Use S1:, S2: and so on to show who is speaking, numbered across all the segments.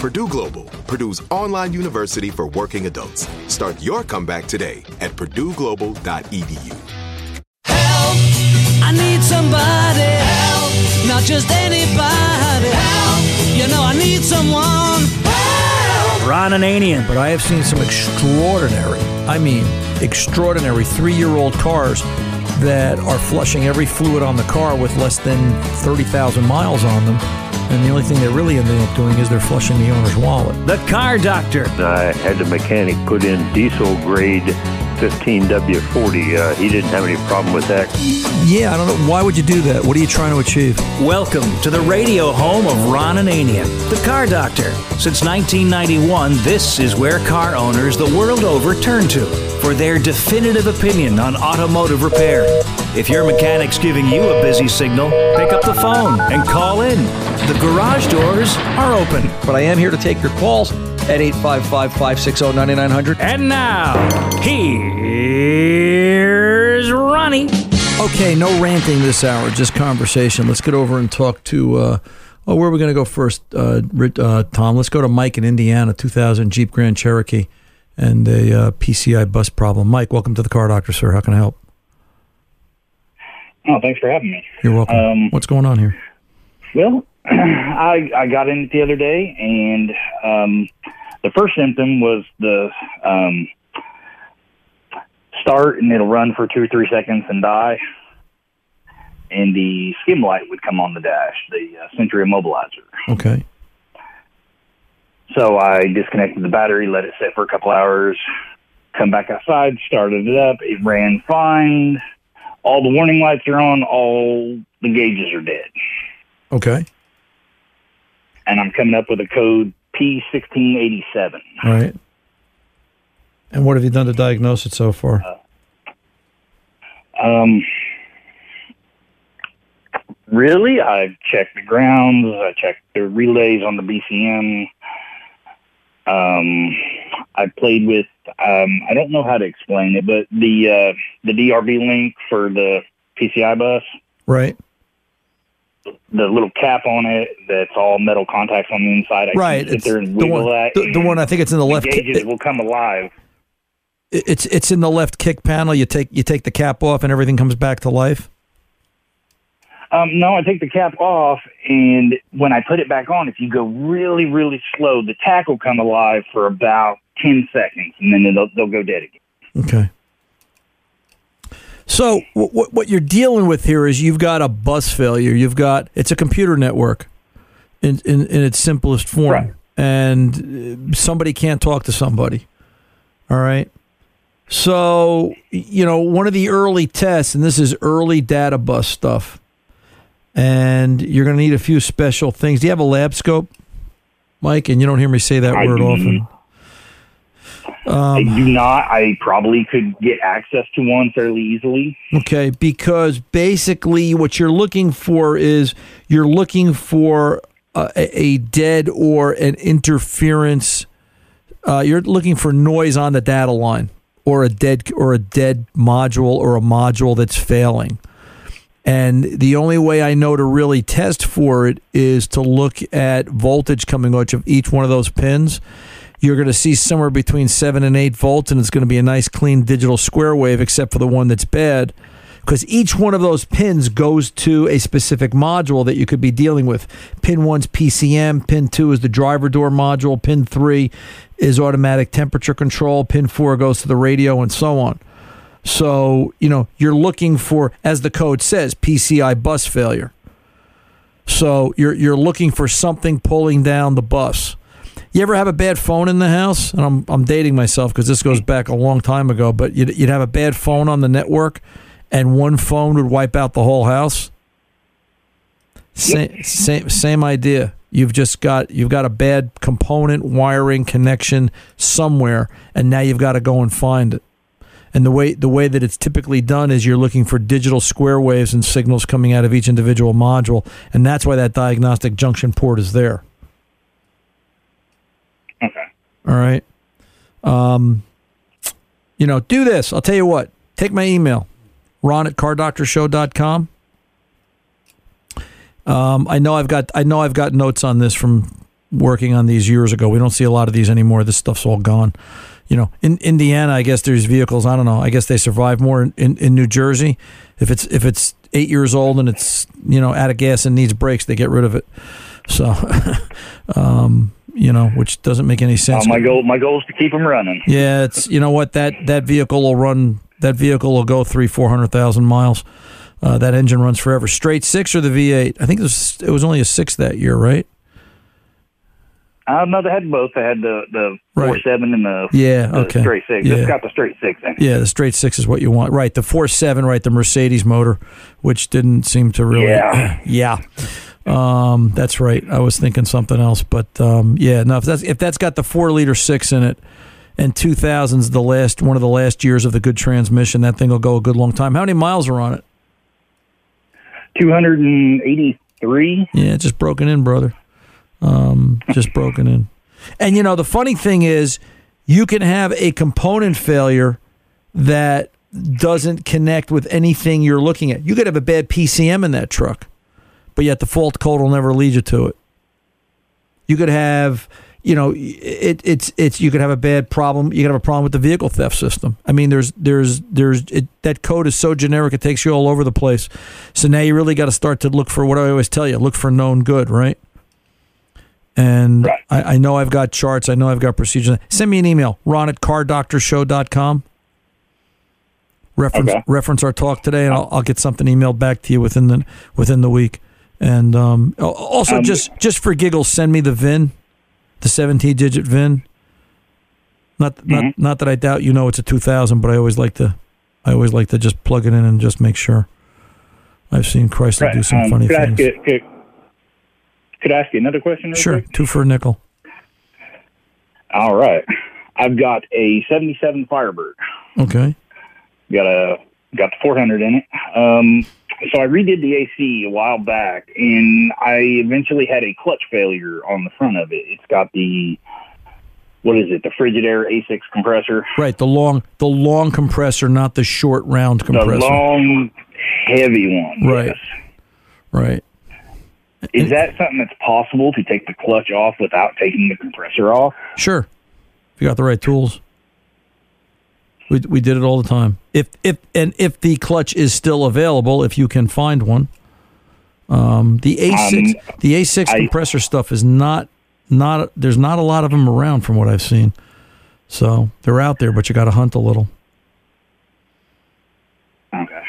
S1: Purdue Global, Purdue's online university for working adults. Start your comeback today at purdueglobal.edu.
S2: Help! I need somebody help! Not just anybody help! You know I need someone help!
S3: Ron Ananian, but I have seen some extraordinary, I mean extraordinary three-year-old cars that are flushing every fluid on the car with less than 30,000 miles on them. And the only thing they're really ending up doing is they're flushing the owner's wallet.
S4: The Car Doctor.
S5: I had the mechanic put in diesel grade 15W40. Uh, he didn't have any problem with that.
S3: Yeah, I don't know. Why would you do that? What are you trying to achieve?
S4: Welcome to the radio home of Ron and Ananian, the Car Doctor. Since 1991, this is where car owners the world over turn to for their definitive opinion on automotive repair. If your mechanic's giving you a busy signal, pick up the phone and call in. The garage doors are open.
S3: But I am here to take your calls at 855 560 9900.
S4: And now, here's Ronnie.
S3: Okay, no ranting this hour, just conversation. Let's get over and talk to. Uh, oh, where are we going to go first, uh, uh, Tom? Let's go to Mike in Indiana, 2000 Jeep Grand Cherokee, and a uh, PCI bus problem. Mike, welcome to the Car Doctor, sir. How can I help?
S6: Oh, thanks for having me.
S3: You're welcome.
S6: Um,
S3: What's going on here?
S6: Well, I I got in it the other day, and um, the first symptom was the um, start, and it'll run for two or three seconds and die, and the SKIM light would come on the dash, the uh, Sentry Immobilizer.
S3: Okay.
S6: So I disconnected the battery, let it sit for a couple hours, come back outside, started it up. It ran fine. All the warning lights are on. All the gauges are dead.
S3: Okay.
S6: And I'm coming up with a code P1687.
S3: All right. And what have you done to diagnose it so far?
S6: Um, really, I checked the grounds. I checked the relays on the BCM. Um, I played with. Um, I don't know how to explain it, but the uh, the DRB link for the PCI bus.
S3: right.
S6: the little cap on it that's all metal contacts on the inside. I
S3: Right,
S6: sit
S3: it's
S6: there and
S3: the
S6: wiggle
S3: one-
S6: that.
S3: the- the one I think it's in the left ki-
S6: Gauges will come alive.
S3: It's it's in the left kick panel. You take you take the cap off and everything comes back to life.
S6: Um, no, I take the cap off, and when I put it back on, if you go really, really slow, the tach will come alive for about ten seconds, and then they'll they'll go dead again.
S3: Okay. So what what you're dealing with here is you've got a bus failure. You've got it's a computer network in in, in its simplest form,
S6: Right.
S3: and uh, somebody can't talk to somebody. All right. So you know one of the early tests, and this is early data bus stuff, and you're going to need a few special things. Do you have a lab scope, Mike? And you don't hear me say that
S6: I
S3: word
S6: do.
S3: often.
S6: I do not. I probably could get access to one fairly easily.
S3: Okay, because basically what you're looking for is you're looking for a, a dead or an interference. Uh, you're looking for noise on the data line, or a dead or a dead module or a module that's failing. And the only way I know to really test for it is to look at voltage coming out of each one of those pins. You're going to see somewhere between seven and eight volts, and it's going to be a nice, clean digital square wave, except for the one that's bad. Because each one of those pins goes to a specific module that you could be dealing with. Pin one's PCM, pin two is the driver door module, pin three is automatic temperature control, pin four goes to the radio, and so on. So, you know, you're looking for, as the code says, PCI bus failure. So you're you're looking for something pulling down the bus. You ever have a bad phone in the house? And I'm I'm dating myself because this goes back a long time ago. But you'd, you'd have a bad phone on the network, and one phone would wipe out the whole house. Same same same idea. You've just got you've got a bad component wiring connection somewhere, and now you've got to go and find it. And the way the way that it's typically done is you're looking for digital square waves and signals coming out of each individual module, and that's why that diagnostic junction port is there.
S6: Okay.
S3: All right. Um, you know, do this. I'll tell you what. Take my email, ron at cardoctorshow.com. Um, I know I've got I know I've got notes on this from working on these years ago. We don't see a lot of these anymore. This stuff's all gone. You know, in Indiana, I guess there's vehicles. I don't know. I guess they survive more in, in, in New Jersey. If it's if it's eight years old and it's you know out of gas and needs brakes, they get rid of it. So, um, you know, which doesn't make any sense.
S6: my goal, my goal is to keep them running.
S3: Yeah, it's you know what that that vehicle will run. That vehicle will go three four hundred thousand miles. Uh, that engine runs forever. Straight six or the V eight? I think it was it was only a six that year, right?
S6: Uh, no, they had both. They had the the four seven and the
S3: Yeah,
S6: the
S3: okay.
S6: straight six.
S3: Yeah.
S6: It's got the straight six in. it.
S3: Yeah, the straight six is what you want, right? The four seven, right? The Mercedes motor, which didn't seem to really.
S6: Yeah.
S3: yeah. Um, that's right. I was thinking something else, but um, yeah, no. If that's if that's got the four liter six in it, and two thousands the last one of the last years of the good transmission, that thing will go a good long time. How many miles are on it?
S6: Two hundred and eighty three.
S3: Yeah, just broken in, brother. Um, just broken in. And you know, the funny thing is, you can have a component failure that doesn't connect with anything you're looking at. You could have a bad PCM in that truck, but yet the fault code will never lead you to it. You could have, you know, it, it's it's you could have a bad problem. You could have a problem with the vehicle theft system. I mean, there's there's there's it, that code is so generic it takes you all over the place. So now you really got to start to look for what I always tell you: look for known good, right? And I, I know I've got charts. I know I've got procedures. Send me an email, ron at cardoctorshow.com. Reference
S6: Okay.
S3: reference our talk today, and I'll, I'll get something emailed back to you within the within the week. And um, also,
S6: Um,
S3: just just for giggles, send me the VIN, the 17 digit VIN. Not not not that I doubt you know it's a 2000, but I always like to I always like to just plug it in and just make sure. I've seen Chrysler do some
S6: Um,
S3: funny things.
S6: Could, I ask you another question?
S3: Sure,
S6: quick?
S3: two for a nickel.
S6: All right. I've got a seventy seven Firebird.
S3: Okay.
S6: got a got the 400 in it. Um, so I redid the AC a while back, and I eventually had a clutch failure on the front of it. It's got the what is it? The Frigidaire A6 compressor,
S3: Right, the long the long compressor, not the short round compressor.
S6: the long, heavy one.
S3: Right.
S6: yes.
S3: right.
S6: Is that something that's possible to take the clutch off without taking the compressor off?
S3: Sure, if you got the right tools. We we did it all the time. If if and if the clutch is still available, if you can find one. Um, the A6
S6: Um,
S3: the A6
S6: I-
S3: compressor stuff is not not there's not a lot of them around from what I've seen. So they're out there, but you got to hunt a little.
S6: Okay.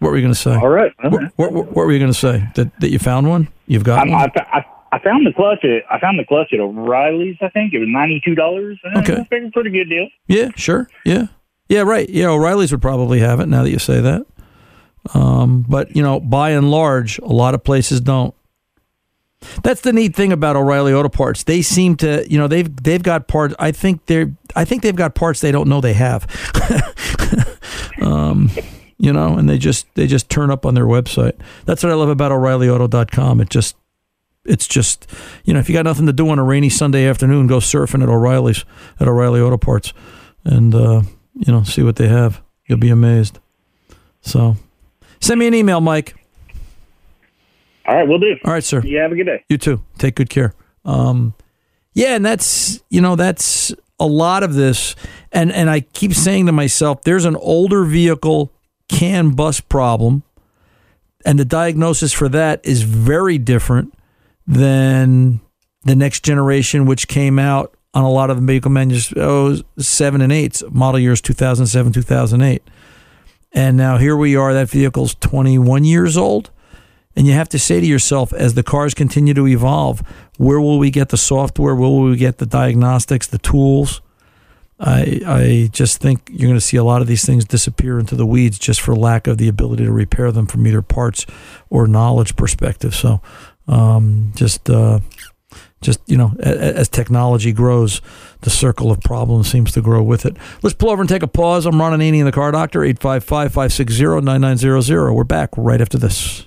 S3: What were you going to say?
S6: All right.
S3: What, what, what were you going to say? That that you found one? You've got
S6: I'm,
S3: one?
S6: I, I, I found the clutch at I found the clutch at O'Reilly's. I think it was ninety two dollars.
S3: Okay.
S6: pretty, pretty good deal.
S3: Yeah, sure. Yeah. Yeah, right. Yeah, O'Reilly's would probably have it now that you say that. Um, but, you know, by and large, a lot of places don't. That's the neat thing about O'Reilly Auto Parts. They seem to, you know, they've they've got parts. I think they're, I think they've got parts they don't know they have. um, you know, and they just they just turn up on their website. That's what I love about O'ReillyAuto.com. It just, it's just, you know, if you got nothing to do on a rainy Sunday afternoon, go surfing at O'Reilly's at O'Reilly Auto Parts, and uh, you know, see what they have. You'll be amazed. So, send me an email, Mike.
S6: All right, we'll do.
S3: All right, sir.
S6: You have a good day.
S3: You too. Take good care. Um, yeah, and that's you know that's a lot of this, and and I keep saying to myself, there's an older vehicle can bus problem, and the diagnosis for that is very different than the next generation, which came out on a lot of the vehicle menus, oh, seven and eights, model years 2007, 2008. And now here we are, that vehicle's 21 years old. And you have to say to yourself, as the cars continue to evolve, where will we get the software? Where will we get the diagnostics, the tools? I I just think you're going to see a lot of these things disappear into the weeds just for lack of the ability to repair them from either parts or knowledge perspective. So, um, just uh, just you know, as, as technology grows, the circle of problems seems to grow with it. Let's pull over and take a pause. I'm Ron Ananian in the Car Doctor, 855-560-9900. We're back right after this.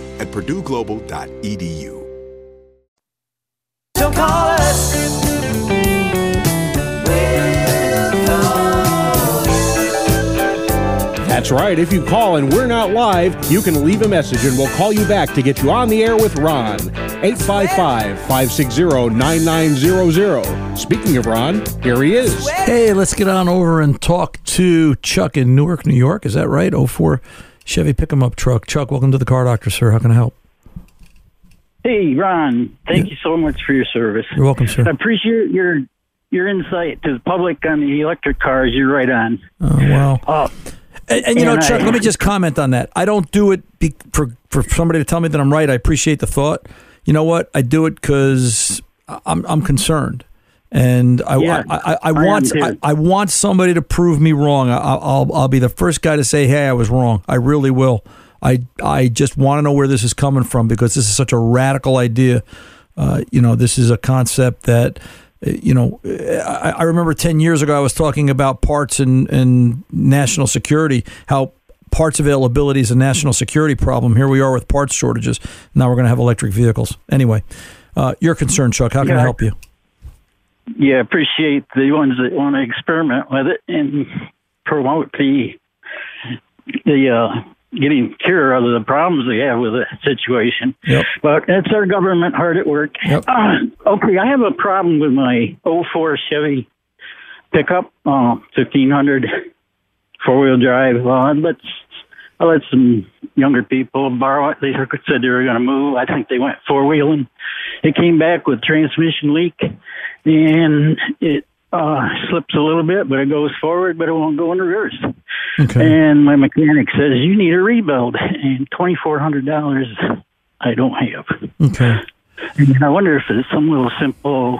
S1: at purdueglobal.edu.
S2: Don't call us.
S7: That's right. If you call and we're not live, you can leave a message and we'll call you back to get you on the air with Ron. 855 560 9900. Speaking of Ron, here he is.
S3: Hey, let's get on over and talk to Chuck in Newark, New York. Is that right? 04 Chevy pick 'em up truck. Chuck, welcome to the car doctor, sir. How can I help?
S8: Hey, Ron. Thank you so much for your service.
S3: You're welcome, sir.
S8: I appreciate your your insight to the public on the electric cars. You're right on.
S3: Oh, wow.
S8: Uh,
S3: And, and you know, Chuck,
S8: I-
S3: let me just comment on that. I don't do it be, for for somebody to tell me that I'm right. I appreciate the thought. You know what? I do it because I'm I'm concerned, and I
S8: Yeah,
S3: I, I, I want. I, I want somebody to prove me wrong. I, I'll I'll be the first guy to say, hey, I was wrong. I really will. I I just want to know where this is coming from because this is such a radical idea. Uh, you know, this is a concept that uh, you know, I, I remember 10 years ago, I was talking about parts and, and national security, how parts availability is a national security problem. Here we are with parts shortages. Now we're going to have electric vehicles. Anyway, uh, you're concerned, Chuck. How can I help you?
S8: Yeah, appreciate the ones that want to experiment with it and promote the the uh, getting cure of the problems they have with the situation.
S3: Yep.
S8: But that's our government hard at work.
S3: Yep.
S8: Uh, okay, I have a problem with my 04 Chevy pickup, uh, 1500 four wheel drive. Uh, I let I let some younger people borrow it. They said they were going to move. I think they went four wheeling. It came back with transmission leak, and it uh, slips a little bit, but it goes forward, but it won't go in reverse.
S3: Okay.
S8: And my mechanic says you need a rebuild, and twenty four hundred dollars I don't have.
S3: Okay.
S8: And I wonder if it's some little simple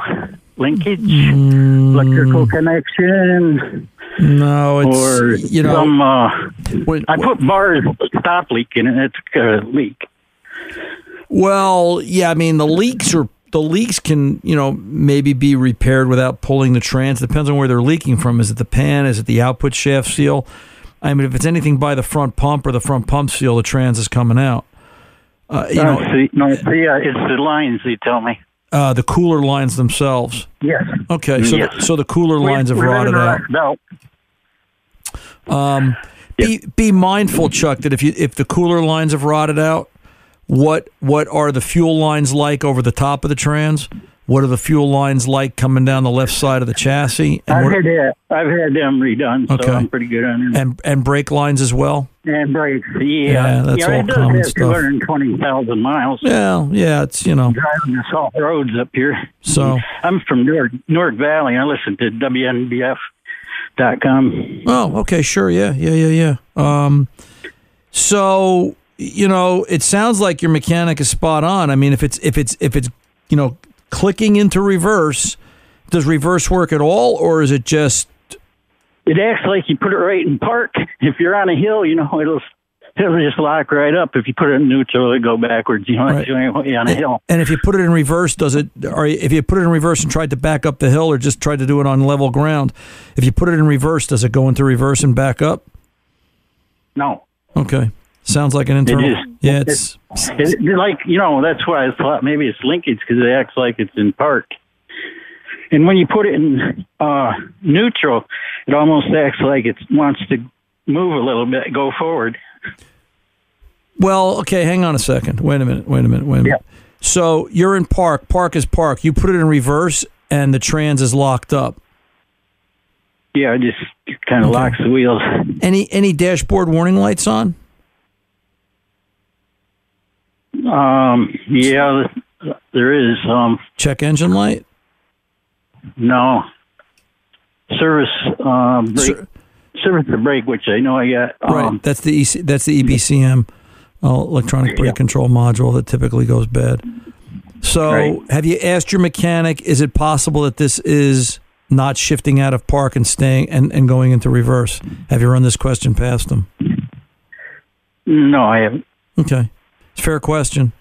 S8: linkage,
S3: Mm.
S8: electrical connection,
S3: No, it's,
S8: or
S3: you know,
S8: some. Uh, I put Bar's stop leak in it. It's a leak.
S3: Well, yeah, I mean the leaks are the leaks can you know maybe be repaired without pulling the trans. Depends on where they're leaking from. Is it the pan? Is it the output shaft seal? I mean, if it's anything by the front pump or the front pump seal, the trans is coming out. Uh, you
S8: no,
S3: know,
S8: see, no, see, uh, it's the lines. They tell me.
S3: uh, the cooler lines themselves.
S8: Yes.
S3: Okay, so
S8: Yes.
S3: the, so the cooler lines have rotted out.
S8: No.
S3: Um, be be mindful, Chuck, that if you if the cooler lines have rotted out, what what are the fuel lines like over the top of the trans? What are the fuel lines like coming down the left side of the chassis?
S8: I've
S3: what-
S8: had that. I've had them redone, so I'm pretty good on it.
S3: and and brake lines as well.
S8: And brakes, yeah,
S3: Yeah, that's all
S8: it does
S3: common
S8: have
S3: stuff.
S8: 220,000 miles.
S3: Yeah, yeah, it's you know.
S8: Driving the salt roads up here.
S3: So
S8: I'm from Newark, Newark Valley. I listen to WNBF.com.
S3: Oh, okay, sure, yeah, yeah, yeah, yeah. Um, so you know, it sounds like your mechanic is spot on. I mean, if it's if it's if it's you know clicking into reverse, does reverse work at all, or is it just
S8: It acts like you put it right in park. If you're on a hill, you know it'll it'll just lock right up. If you put it in neutral, it'll go backwards. You know,
S3: Right.
S8: the only way on a hill.
S3: And if you put it in reverse, does it? Or if you put it in reverse and tried to back up the hill, or just tried to do it on level ground, if you put it in reverse, does it go into reverse and back up?
S8: No.
S3: Okay, sounds like an internal.
S8: is.
S3: Yeah, it's
S8: It, it- like you know, that's why I thought maybe it's linkage because it acts like it's in park. And when you put it in uh, neutral, it almost acts like it wants to move a little bit, go forward.
S3: well. Okay, hang on a second. Wait a minute. Wait a minute. Wait a minute. So you're in park. Park is park. You put it in reverse, and the trans is locked up.
S8: Yeah, it just kind of locks the wheels.
S3: Any any dashboard warning lights on?
S8: Um, yeah, there is. Um,
S3: Check engine light.
S8: no service um, brake, service the brake, which I know I got. Um,
S3: right. That's the EC, that's the EBCM uh, electronic brake control module that typically goes bad. So,
S8: Right.
S3: have you asked your mechanic? Is it possible that this is not shifting out of park and staying and, and going into reverse? Have you run this question past them?
S8: No, I haven't.
S3: Okay, fair question.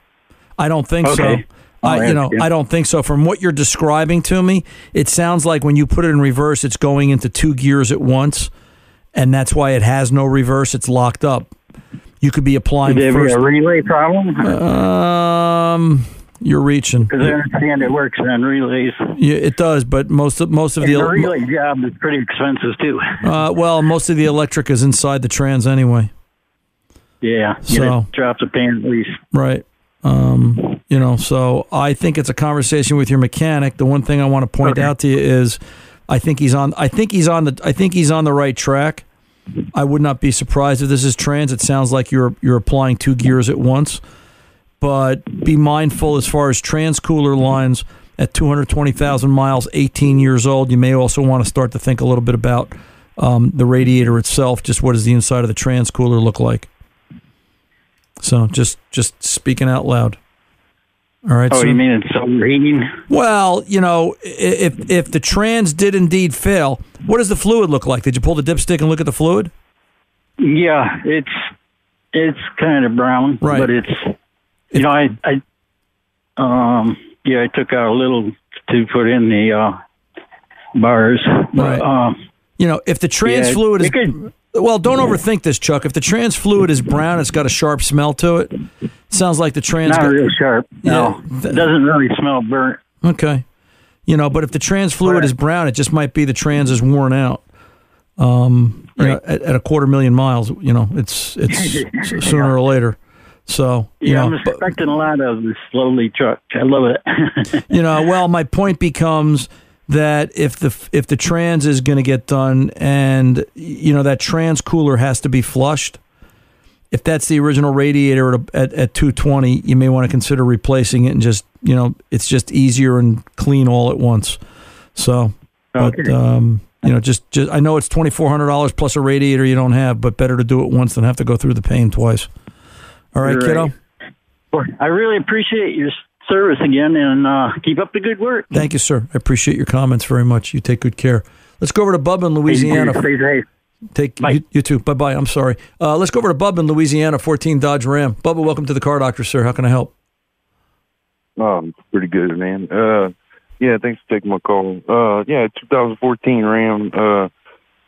S3: I don't think
S8: Okay.
S3: so. I, you know,
S8: Yeah.
S3: I don't think so. From what you're describing to me, it sounds like when you put it in reverse, it's going into two gears at once, and that's why it has no reverse. It's locked up. You could be applying
S8: Could
S3: first.
S8: a relay problem?
S3: Um, you're reaching.
S8: Because I understand it works on relays.
S3: Yeah, it does, but most of most of
S8: And
S3: the
S8: the relay job is pretty expensive too.
S3: uh, well, most of the electric is inside the trans anyway.
S8: Yeah,
S3: So-
S8: drops a pan at least.
S3: Right. Um, you know, so I think it's a conversation with your mechanic. The one thing I want to point out to you is I think he's on I think he's on the I think he's on the right track. I would not be surprised if this is trans. It sounds like you're you're applying two gears at once. But be mindful as far as trans cooler lines at 220,000 miles, 18 years old. You may also want to start to think a little bit about um, the radiator itself. Just what does the inside of the trans cooler look like? So just just speaking out loud. All right.
S8: Oh,
S3: so-
S8: you mean it's overheating?
S3: well, you know, if if the trans did indeed fail, what does the fluid look like? Did you pull the dipstick and look at the fluid?
S8: Yeah, it's it's kind of brown,
S3: Right.
S8: but it's you know I I um yeah I took out a little to put in the uh Bar's.
S3: Right.
S8: Um,
S3: You know, if the trans
S8: Yeah,
S3: fluid is
S8: could-
S3: well, don't overthink this, Chuck. If the trans fluid is brown, it's got a sharp smell to it. Sounds like the trans
S8: not
S3: got-
S8: real sharp. No,
S3: Yeah.
S8: it doesn't really smell burnt.
S3: Okay. You know, but if the trans fluid is brown, it just might be the trans is worn out. Um, you know, at, at a quarter million miles, you know, it's it's sooner or later. So you
S8: Yeah,
S3: know,
S8: I'm expecting a lot of this slowly truck. I love it.
S3: you know, well, my point becomes that if the if the trans is going to get done, and you know that trans cooler has to be flushed. If that's the original radiator at, at, at 220, you may want to consider replacing it and just you know it's just easier and clean all at once. So, but um, you know, just just I know it's twenty four hundred dollars plus a radiator you don't have, but better to do it once than have to go through the pain twice. All right, kiddo.
S8: I really appreciate your service again, and uh, keep up the good work.
S3: Thank you, sir. I appreciate your comments very much. You take good care. Let's go over to Bubba in Louisiana.
S8: Stay safe.
S3: Take you, you too. Bye bye. I'm sorry. Uh, let's go over to Bubba in Louisiana. 14 Dodge Ram. Bubba, welcome to the Car Doctor, sir. How can I help?
S9: Um, pretty good, man. Uh, yeah, thanks for taking my call. Uh, yeah, 2014 Ram. Uh,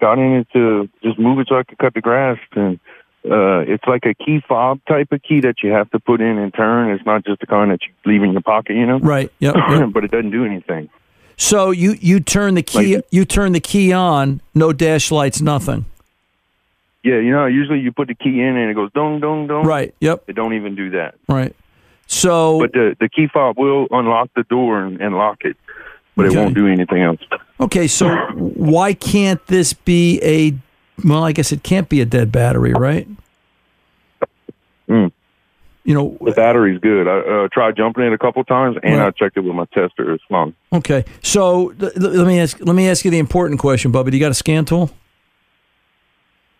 S9: got in it to just move it so I could cut the grass, and uh, it's like a key fob type of key that you have to put in and turn. It's not just the kind that you leave in your pocket, you know.
S3: Right. Yep. yep.
S9: but it doesn't do anything.
S3: So you you turn the key you turn the key on. No dash lights. Nothing.
S9: Yeah, you know, usually you put the key in and it goes dong dong dong.
S3: Right. Yep.
S9: It don't even do that.
S3: Right. So,
S9: But the the key fob will unlock the door and, and lock it, but
S3: Okay.
S9: it won't do anything else.
S3: okay. So why can't this be a? Well, I guess it can't be a dead battery, right?
S9: Mm.
S3: You know,
S9: The battery's good. I uh, tried jumping it a couple times, and
S3: Right.
S9: I checked it with my tester. It's fine.
S3: Okay. So th- let me ask let me ask you the important question, Bubba. Do you got a scan tool?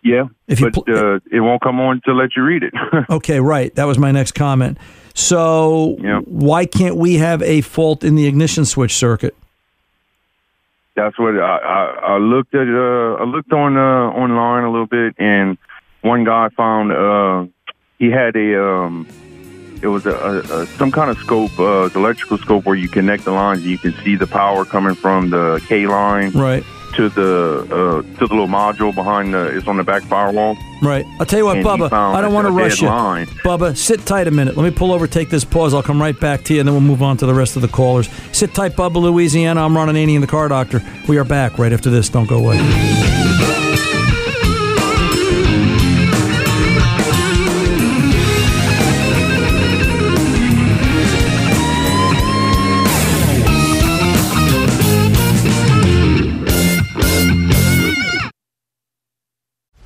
S9: Yeah,
S3: If you
S9: but uh, it won't come on to let you read it.
S3: Okay, right. That was my next comment. So why can't we have a fault in the ignition switch circuit?
S9: That's what I, I, I looked at. Uh, I looked on uh, online a little bit, and one guy found uh, he had a. Um, it was a, a, some kind of scope, uh, electrical scope, where you connect the lines. and You can see the power coming from the K line
S3: Right.
S9: To the uh, to the little module behind the. It's on the back firewall.
S3: Right. I'll tell you what,
S9: And
S3: Bubba. I don't want to rush you.
S9: line.
S3: Bubba, sit tight a minute. Let me pull over, take this pause. I'll come right back to you, and then we'll move on to the rest of the callers. Sit tight, Bubba, Louisiana. I'm Ron Ananian, the car doctor. We are back right after this. Don't go away.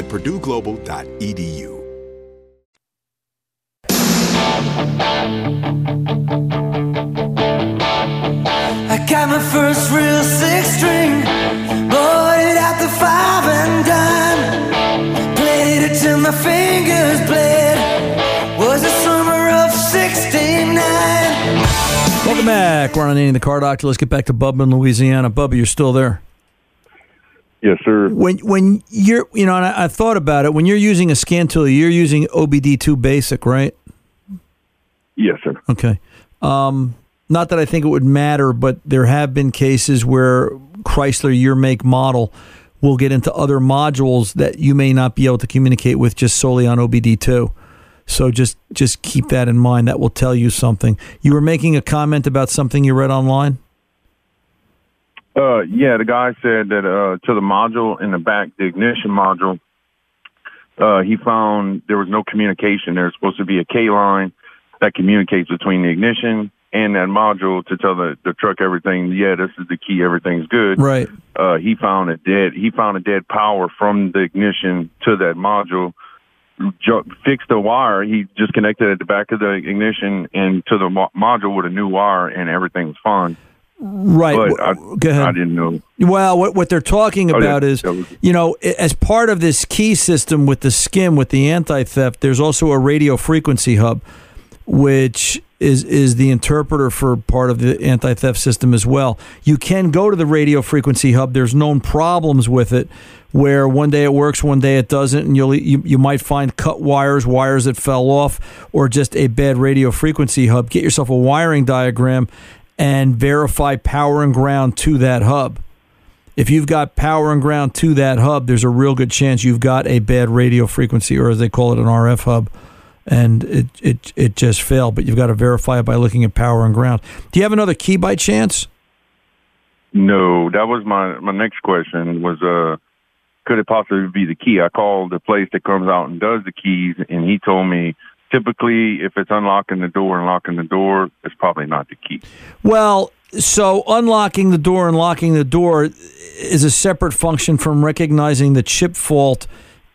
S1: at purdueglobal.edu.
S2: I got my first real six string, bought it at the five and dime. Played it till my fingers bled. Was the summer of '69.
S3: Welcome back. We're on Andy the Car Doctor. Let's get back to Bubba in Louisiana. Bubba, you're still there.
S9: Yes, sir.
S3: When when you're you know, and I, I thought about it. When you're using a scan tool, you're using OBD2 Basic, right?
S9: Yes, sir.
S3: Okay. Um, not that I think it would matter, but there have been cases where Chrysler, your make model, will get into other modules that you may not be able to communicate with just solely on OBD2. So just just keep that in mind. That will tell you something. You were making a comment about something you read online.
S9: Uh, yeah, the guy said that uh, to the module in the back, the ignition module, uh, he found there was no communication. There's supposed to be a K line that communicates between the ignition and that module to tell the, the truck everything. Yeah, this is the key. Everything's good.
S3: Right.
S9: Uh, he found a dead. He found a dead power from the ignition to that module. Jo- fixed the wire. He just connected at the back of the ignition and to the mo- module with a new wire, and everything was fine.
S3: Right.
S9: But I,
S3: Go ahead.
S9: I didn't know.
S3: Well, what what they're talking
S9: Oh,
S3: about is, you know, as part of this key system with the SKIM with the anti theft, there's also a radio frequency hub, which is is the interpreter for part of the anti theft system as well. You can go to the radio frequency hub. There's known problems with it, where one day it works, one day it doesn't, and you'll you, you might find cut wires, wires that fell off, or just a bad radio frequency hub. Get yourself a wiring diagram and verify power and ground to that hub if you've got power and ground to that hub, there's a real good chance you've got a bad radio frequency, or as they call it, an RF hub, and it it it just failed. But you've got to verify it by looking at power and ground. Do you have another key by chance?
S9: No, that was my my next question. Was uh, could it possibly be the key? I called the place that comes out and does the keys, and he told me typically if it's unlocking the door and locking the door, it's probably not the key.
S3: Well, so unlocking the door and locking the door is a separate function from recognizing the chip fault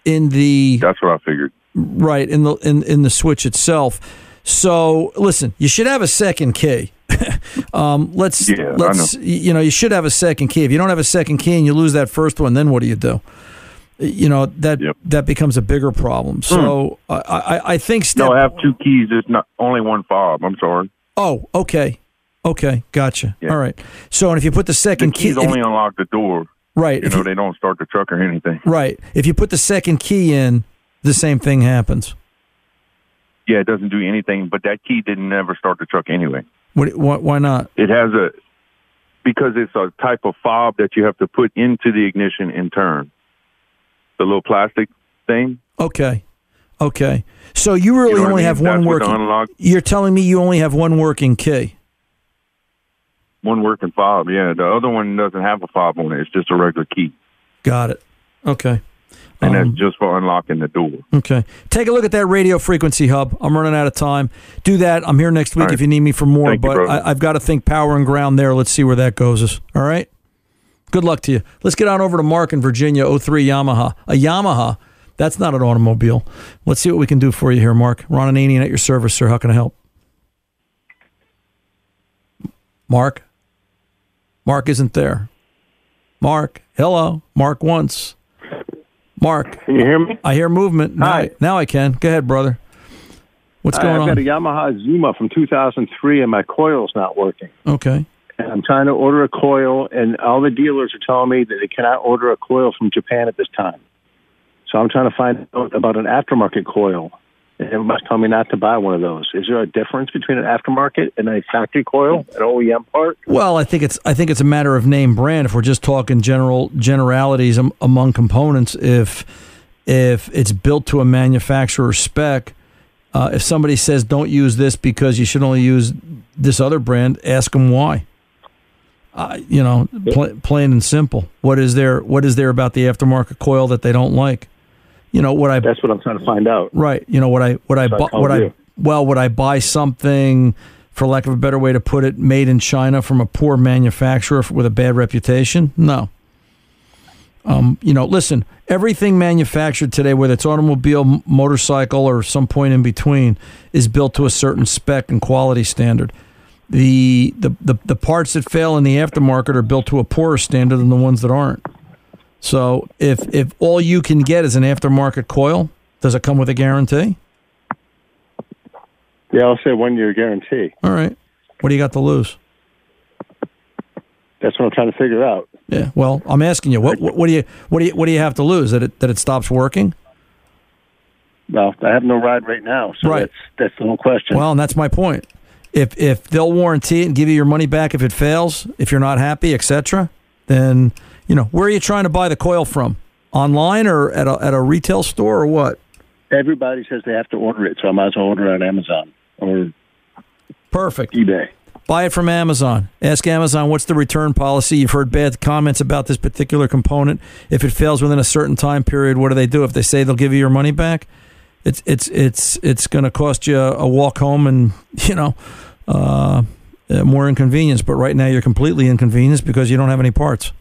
S3: in the
S9: That's what I figured.
S3: right in the in, in the switch itself. So listen, you should have a second key. um, let's
S9: Yeah,
S3: let's
S9: know.
S3: you know you should have a second key. If you don't have a second key and you lose that first one, then what do you do? You know that that becomes a bigger problem. So I, I I think step
S9: Hmm. No, I have two keys. It's not only one fob. I'm sorry.
S3: Oh, okay. Okay, gotcha. All right. So, and if you put the
S9: The
S3: second key,
S9: keys
S3: if
S9: only
S3: you-
S9: unlock the door.
S3: right,
S9: You know,
S3: you-
S9: they don't start the truck or anything.
S3: right. If you put the second key in, the same thing happens.
S9: Yeah, it doesn't do anything. But that key didn't ever start the truck anyway.
S3: What, why, why not?
S9: It has a because it's a type of fob that you have to put into the ignition and turn. The little plastic thing.
S3: Okay. Okay. So you really
S9: You know what I
S3: only
S9: mean?
S3: have
S9: That's
S3: one working. You're telling me you only have one working key.
S9: One working fob. Yeah, the other one doesn't have a fob on it. It's just a regular key,
S3: Got it. Okay.
S9: and
S3: Um,
S9: that's just for unlocking the door.
S3: Okay. Take a look at that radio frequency hub. I'm running out of time. Do that. I'm here next week
S9: right.
S3: if you need me for more.
S9: Thank
S3: but
S9: brother.
S3: I, I've got to think power and ground there. Let's see where that goes us. All right. Good luck to you. Let's get on over to Mark in Virginia, 03 Yamaha. A Yamaha. That's not an automobile. Let's see what we can do for you here, Mark. Ron Ananian at your service, sir. How can I help? Mark? Mark isn't there. Mark, hello. Mark once. Mark.
S10: Can you hear me?
S3: I hear movement. Now,
S10: Hi.
S3: I, now I can. Go ahead, brother. What's going
S10: I've
S3: on?
S10: got a Yamaha Zuma from 2003, and my coil's not working.
S3: okay.
S10: And I'm trying to order a coil, and all the dealers are telling me that they cannot order a coil from Japan at this time. So I'm trying to find out about an aftermarket coil. And everybody's telling me not to buy one of those. Is there a difference between an aftermarket and a factory coil, an OEM part?
S3: Well, I think it's I think it's a matter of name brand. If we're just talking general generalities among components, if if it's built to a manufacturer spec, uh, if somebody says don't use this because you should only use this other brand, ask them why. Uh, you know, pl- plain and simple. What is there? What is there about the aftermarket coil that they don't like? You know what I.
S10: That's what I'm trying to find out.
S3: Right. You know what I what I
S10: So I
S3: bu-
S10: called
S3: what I well would I buy something for lack of a better way to put it made in China from a poor manufacturer with a bad reputation? No. Um, you know, listen, everything manufactured today, whether it's automobile, motorcycle, or some point in between, is built to a certain spec and quality standard. The, the, the, the parts that fail in the aftermarket are built to a poorer standard than the ones that aren't. So if if all you can get is an aftermarket coil, does it come with a guarantee?
S10: Yeah, I'll say one year guarantee.
S3: All right. What do you got to lose?
S10: That's what I'm trying to figure out.
S3: Yeah. Well, I'm asking you, what, what what do you what do you what do you have to lose? That it that it stops working?
S10: Well, I have no ride right now, so
S3: Right.
S10: that's that's the whole question.
S3: Well, and that's my point. If if they'll warranty it and give you your money back if it fails, if you're not happy, etc., then you know where are you trying to buy the coil from? Online or at a at a retail store or what?
S10: Everybody says they have to order it, so I might as well order it on Amazon or
S3: Perfect.
S10: eBay.
S3: Buy it from Amazon. Ask Amazon what's the return policy. You've heard bad comments about this particular component. If it fails within a certain time period, what do they do? If they say they'll give you your money back, it's it's it's it's going to cost you a walk home and you know uh, uh, more inconvenience. But right now you're completely inconvenienced because you don't have any parts.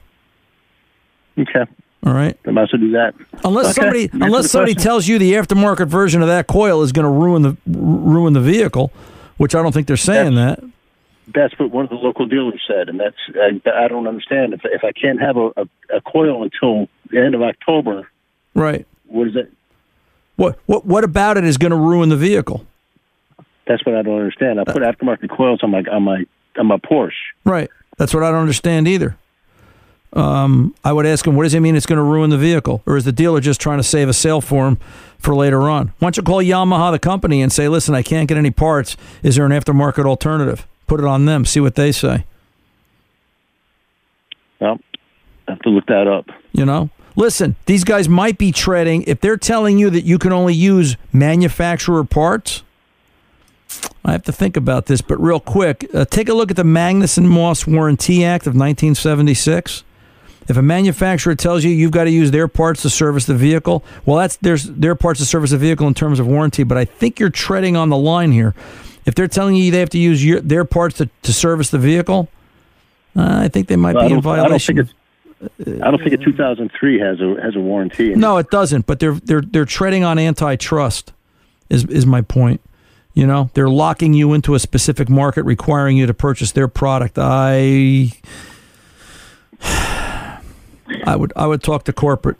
S10: Okay.
S3: All right.
S10: I might as well do that.
S3: Unless
S10: Okay.
S3: somebody
S10: Answer
S3: unless somebody
S10: question.
S3: tells you the aftermarket version of that coil is going to ruin the ruin the vehicle, which I don't think they're saying that.
S10: That's what one of the local dealers said, and that's I, I don't understand. If if I can't have a, a, a coil until the end of October,
S3: Right.
S10: what is it?
S3: What what what about it is going to ruin the vehicle?
S10: That's what I don't understand. I put aftermarket coils on my on my on my Porsche.
S3: Right. That's what I don't understand either. Um, I would ask him, what does it mean it's going to ruin the vehicle? Or is the dealer just trying to save a sale for him for later on? Why don't you call Yamaha, the company, and say, listen, I can't get any parts. Is there an aftermarket alternative? Put it on them. See what they say.
S10: Well, I have to look that up.
S3: You know, listen, these guys might be treading if they're telling you that you can only use manufacturer parts. I have to think about this, but real quick, uh, take a look at the Magnuson Moss Warranty Act of 1976. If a manufacturer tells you you've got to use their parts to service the vehicle, well, that's there's their parts to service the vehicle in terms of warranty. But I think you're treading on the line here. If they're telling you they have to use your, their parts to, to service the vehicle, uh, I think they might
S10: Well,
S3: be in
S10: don't- I don't think it's- I don't think a 2003 has a has a warranty.
S3: No, it doesn't. But they're they're they're treading on antitrust. Is is my point? You know, they're locking you into a specific market, requiring you to purchase their product. I I would I would talk to corporate.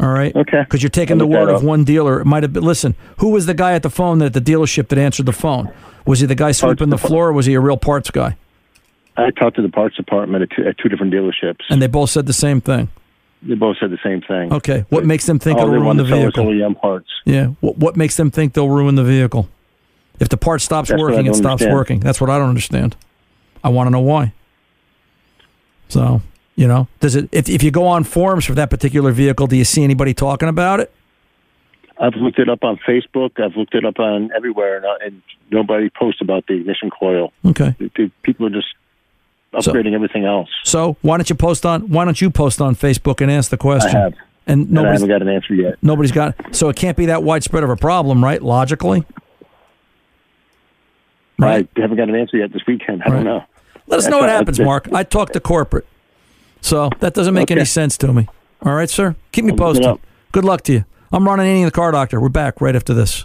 S3: All right.
S10: Okay.
S3: Because you're taking the word of one dealer. It might have been. Listen, who was the guy at the phone at the dealership that answered the phone? Was he the guy sweeping the floor, or was he a real parts guy?
S10: I talked to the parts department at two, at two different dealerships.
S3: And they both said the same thing.
S10: They both said the same thing.
S3: Okay. What makes them think
S10: All
S3: it'll
S10: they
S3: ruin the
S10: to sell is
S3: vehicle?
S10: OEM parts.
S3: Yeah. What, what makes them think they'll ruin the vehicle? If the part stops
S10: That's
S3: working, it stops
S10: understand.
S3: working. That's what I don't understand. I want to know why. So, you know, does it if if you go on forums for that particular vehicle, do you see anybody talking about it?
S10: I've looked it up on Facebook. I've looked it up on everywhere, and, uh, and nobody posts about the ignition coil.
S3: Okay.
S10: People are just
S3: So-
S10: upgrading everything else.
S3: So why don't you post on why don't you post on Facebook and ask the question?
S10: I have.
S3: And
S10: And I
S3: nobody's
S10: haven't got an answer yet.
S3: nobody's got so it can't be that widespread of a problem, right? Logically.
S10: Right. I haven't got an answer yet this weekend. I
S3: Right.
S10: don't know.
S3: Let us know what happens, Mark. I talked to corporate. So that doesn't make any sense to me. All right, sir? Keep me posted. Good luck to you. I'm Ron Ananian, the car doctor. We're back right after this.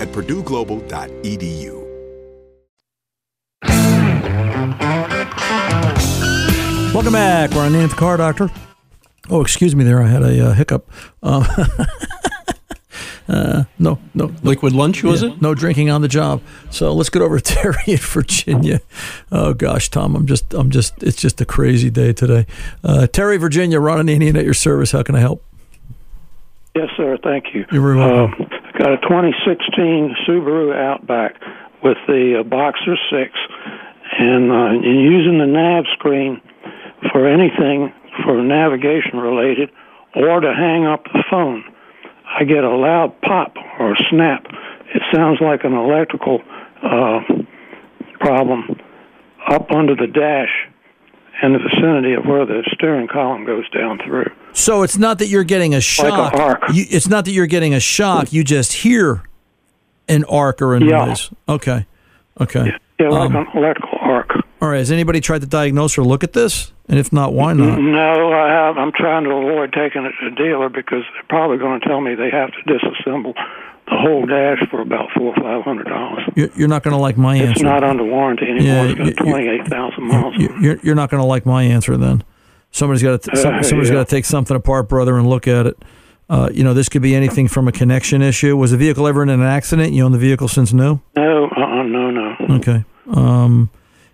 S1: at purdueglobal.edu.
S3: Welcome back. We're on the Car Doctor. Oh, excuse me there. I had a uh, hiccup. Um, uh, no, no.
S11: Liquid lunch, was
S3: Yeah,
S11: it?
S3: No drinking on the job. So let's get over to Terry in Virginia. Oh gosh, Tom, I'm just, I'm just, it's just a crazy day today. Uh, Terry, Virginia, Ron Ananian at your service. How can I help?
S12: Yes, sir. Thank you.
S3: You're very welcome.
S12: Uh, got a 2016 Subaru Outback with the uh, Boxer 6, and, uh, and using the nav screen for anything for navigation related or to hang up the phone. I get a loud pop or snap. It sounds like an electrical uh, problem up under the dash in the vicinity of where the steering column goes down through.
S3: So it's not that you're getting a shock.
S12: arc.
S3: You, it's not that you're getting a shock. You just hear an arc or a
S12: Yeah.
S3: noise. Okay. Okay.
S12: Yeah, like
S3: Um,
S12: an electrical arc.
S3: all right. Has anybody tried to diagnose or look at this? And if not, why not?
S12: No, I have. I'm trying to avoid taking it to a dealer because they're probably going to tell me they have to disassemble the whole dash for about four or five hundred dollars.
S3: You're, not going to like my
S12: It's
S3: answer.
S12: not under warranty anymore.
S3: Yeah,
S12: it's got
S3: you- you-
S12: twenty eight thousand miles.
S3: You- You're, you're not going to like my answer then. Somebody's got to
S12: Uh,
S3: somebody's
S12: yeah.
S3: got to take something apart, brother, and look at it. Uh, you know, this could be anything from a connection issue. Was the vehicle ever in an accident? You own the vehicle since new?
S12: No, uh-uh, no, no.
S3: Okay. Um,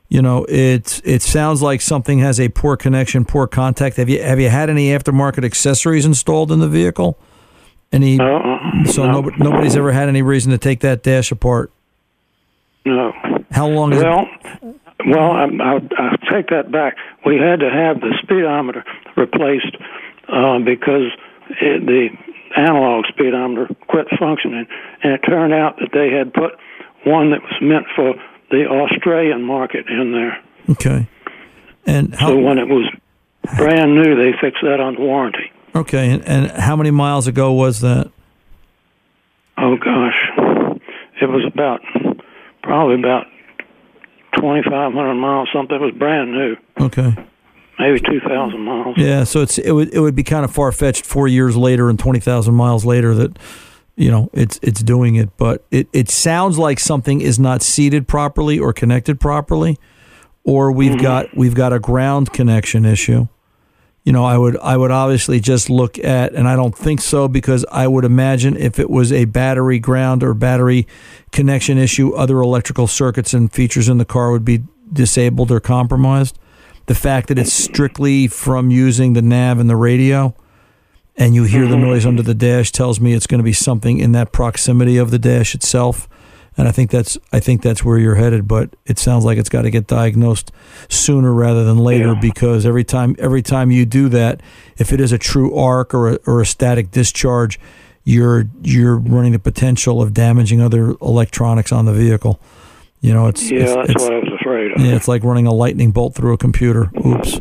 S3: you know, it it sounds like something has a poor connection, poor contact. Have you have you had any aftermarket accessories installed in the vehicle? Any? so
S12: no.
S3: nobody, nobody's ever had any reason to take that dash apart.
S12: No.
S3: How long is
S12: Well, well, I, I, I take that back. We had to have the speedometer replaced uh, because it, the analog speedometer quit functioning, and it turned out that they had put one that was meant for the Australian market in there.
S3: Okay. And how?
S12: So when it was brand new, they fixed that on warranty.
S3: Okay. And, and how many miles ago was that?
S12: Oh gosh, it was about probably about twenty five hundred miles. Something it was brand new,
S3: Okay.
S12: maybe two thousand miles.
S3: Yeah, so it's it would it would be kind of far fetched four years later and twenty thousand miles later that you know it's it's doing it, but it it sounds like something is not seated properly or connected properly, or we've mm-hmm. got we've got a ground connection issue. You know, I would I would obviously just look at, and I don't think so because I would imagine if it was a battery ground or battery connection issue, other electrical circuits and features in the car would be disabled or compromised. The fact that it's strictly from using the nav and the radio, and you hear the mm-hmm. noise under the dash tells me it's going to be something in that proximity of the dash itself. And I think that's I think that's where you're headed, but it sounds like it's got to get diagnosed sooner rather than later because every time every time you do that, if it is a true arc or a, or a static discharge, you're you're running the potential of damaging other electronics on the vehicle. You know, it's
S12: Yeah,
S3: it's,
S12: that's
S3: it's-
S12: what I was afraid of.
S3: yeah, it's like running a lightning bolt through a computer. Oops.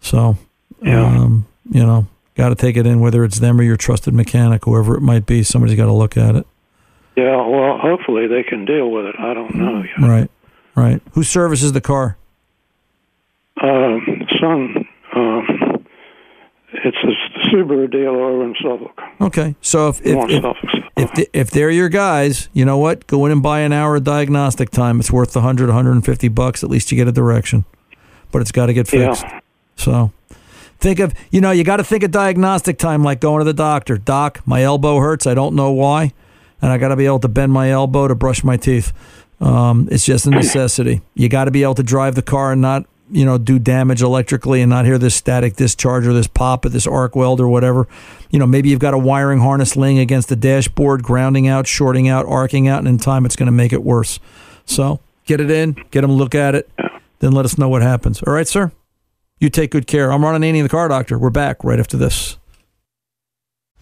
S3: So,
S12: Yeah.
S3: um, you know, got to take it in, whether it's them or your trusted mechanic, whoever it might be. Somebody's got to look at it.
S12: Yeah, well, hopefully they can deal with it. I don't know. yet.
S3: Right. Right. Who services the car?
S12: Um, son, um, it's a Subaru dealer over in Suffolk.
S3: Okay. So if if, if,
S12: Suffolk.
S3: if, they- if they're your guys, you know what? Go in and buy an hour of diagnostic time. It's worth 100, 150 bucks. At least you get a direction. But it's got to get
S12: Yeah.
S3: fixed. So think of, you know, you got to think of diagnostic time like going to the doctor. Doc, my elbow hurts. I don't know why. And I got to be able to bend my elbow to brush my teeth. Um, it's just a necessity. You got to be able to drive the car and not, you know, do damage electrically and not hear this static discharge or this pop or this arc weld or whatever. You know, maybe you've got a wiring harness laying against the dashboard, grounding out, shorting out, arcing out, and in time it's going to make it worse. So get it in, get them look at it, then let us know what happens. All right, sir? You take good care. I'm Ron Ananian, the car doctor. We're back right after this.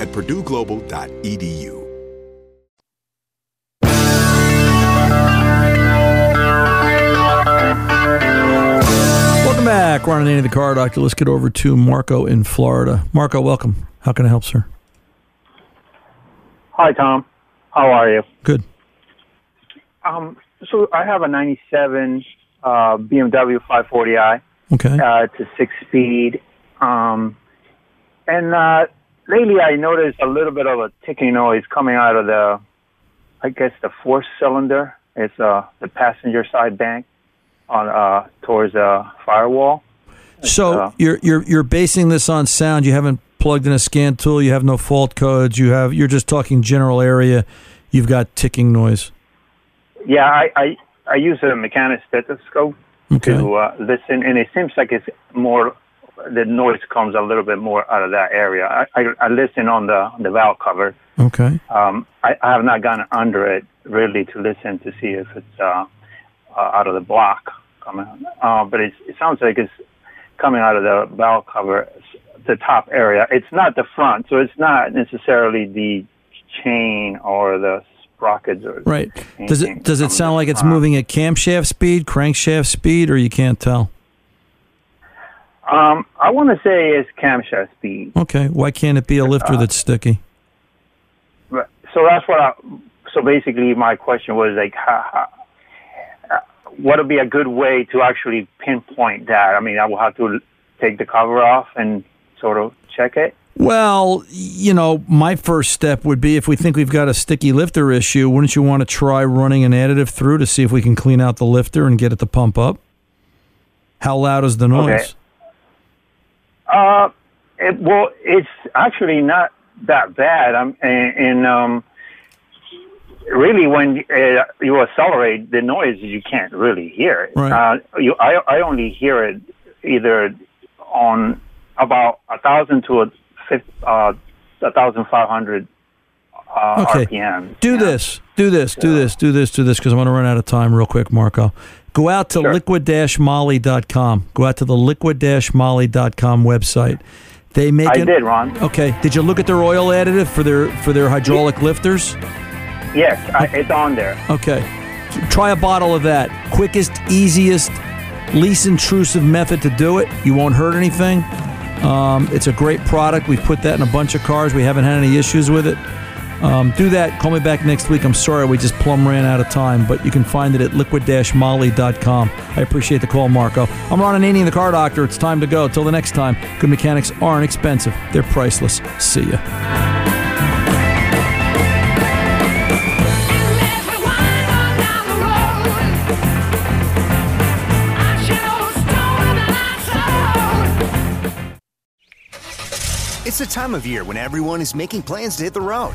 S1: at purdueglobal.edu.
S3: Welcome back. Ron Ananian, the car doctor. Let's get over to Marco in Florida. Marco, welcome. How can I help, sir?
S11: Hi, Tom. How are you?
S3: Good.
S11: Um, so I have a 97 uh, BMW 540i.
S3: Okay.
S11: Uh, it's a six-speed. Um, and uh, lately I noticed a little bit of a ticking noise coming out of the, I guess, the fourth cylinder. It's uh, the passenger side bank on uh, towards the firewall.
S3: So
S11: uh,
S3: you're you're you're basing this on sound. You haven't plugged in a scan tool. You have no fault codes. You have you're just talking general area. You've got ticking noise.
S11: Yeah, I, I, I use a mechanic stethoscope to uh, listen, and it seems like it's more the noise comes a little bit more out of that area. I, I, I listen on the the valve cover.
S3: Okay.
S11: Um, I, I have not gone under it really to listen to see if it's uh, uh, out of the block coming. Uh, but it's, it sounds like it's coming out of the valve cover, the top area. It's not the front, so it's not necessarily the chain or the sprockets or
S3: Right. Does it does it sound like it's moving at camshaft speed, crankshaft speed, or you can't tell?
S11: Um, I want to say it's camshaft speed.
S3: Okay. Why can't it be a lifter that's sticky?
S11: So that's what I. So basically, my question was like, how, how, uh, what would be a good way to actually pinpoint that? I mean, I will have to take the cover off and sort of check it.
S3: Well, you know, my first step would be if we think we've got a sticky lifter issue, wouldn't you want to try running an additive through to see if we can clean out the lifter and get it to pump up? How loud is the noise?
S11: Okay. Uh, it, well, it's actually not that bad. Um, and, and um, really, when uh, you accelerate, the noise you can't really hear it.
S3: Right.
S11: Uh, you, I, I only hear it either on about a thousand to a uh, a thousand five hundred uh,
S3: Okay.
S11: RPM.
S3: Do this, do this, do this, do this, do this, because I'm going to run out of time real quick, Marco. Go out to liqui-moly.com. Go out to the liqui-moly.com website. They make
S11: I
S3: an-
S11: did, Ron.
S3: Okay. Did you look at their oil additive for their for their hydraulic lifters?
S11: Yes, I, it's on there.
S3: Okay. Try a bottle of that. Quickest, easiest, least intrusive method to do it. You won't hurt anything. Um, it's a great product. We've put that in a bunch of cars. We haven't had any issues with it. Um, do that. Call me back next week. I'm sorry we just plumb ran out of time, but you can find it at liqui-moly.com. I appreciate the call, Marco. I'm Ron Ananian, the car doctor. It's time to go. Till the next time, good mechanics aren't expensive. They're priceless. See ya.
S13: It's the time of year when everyone is making plans to hit the road.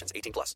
S14: conditions. 18 plus.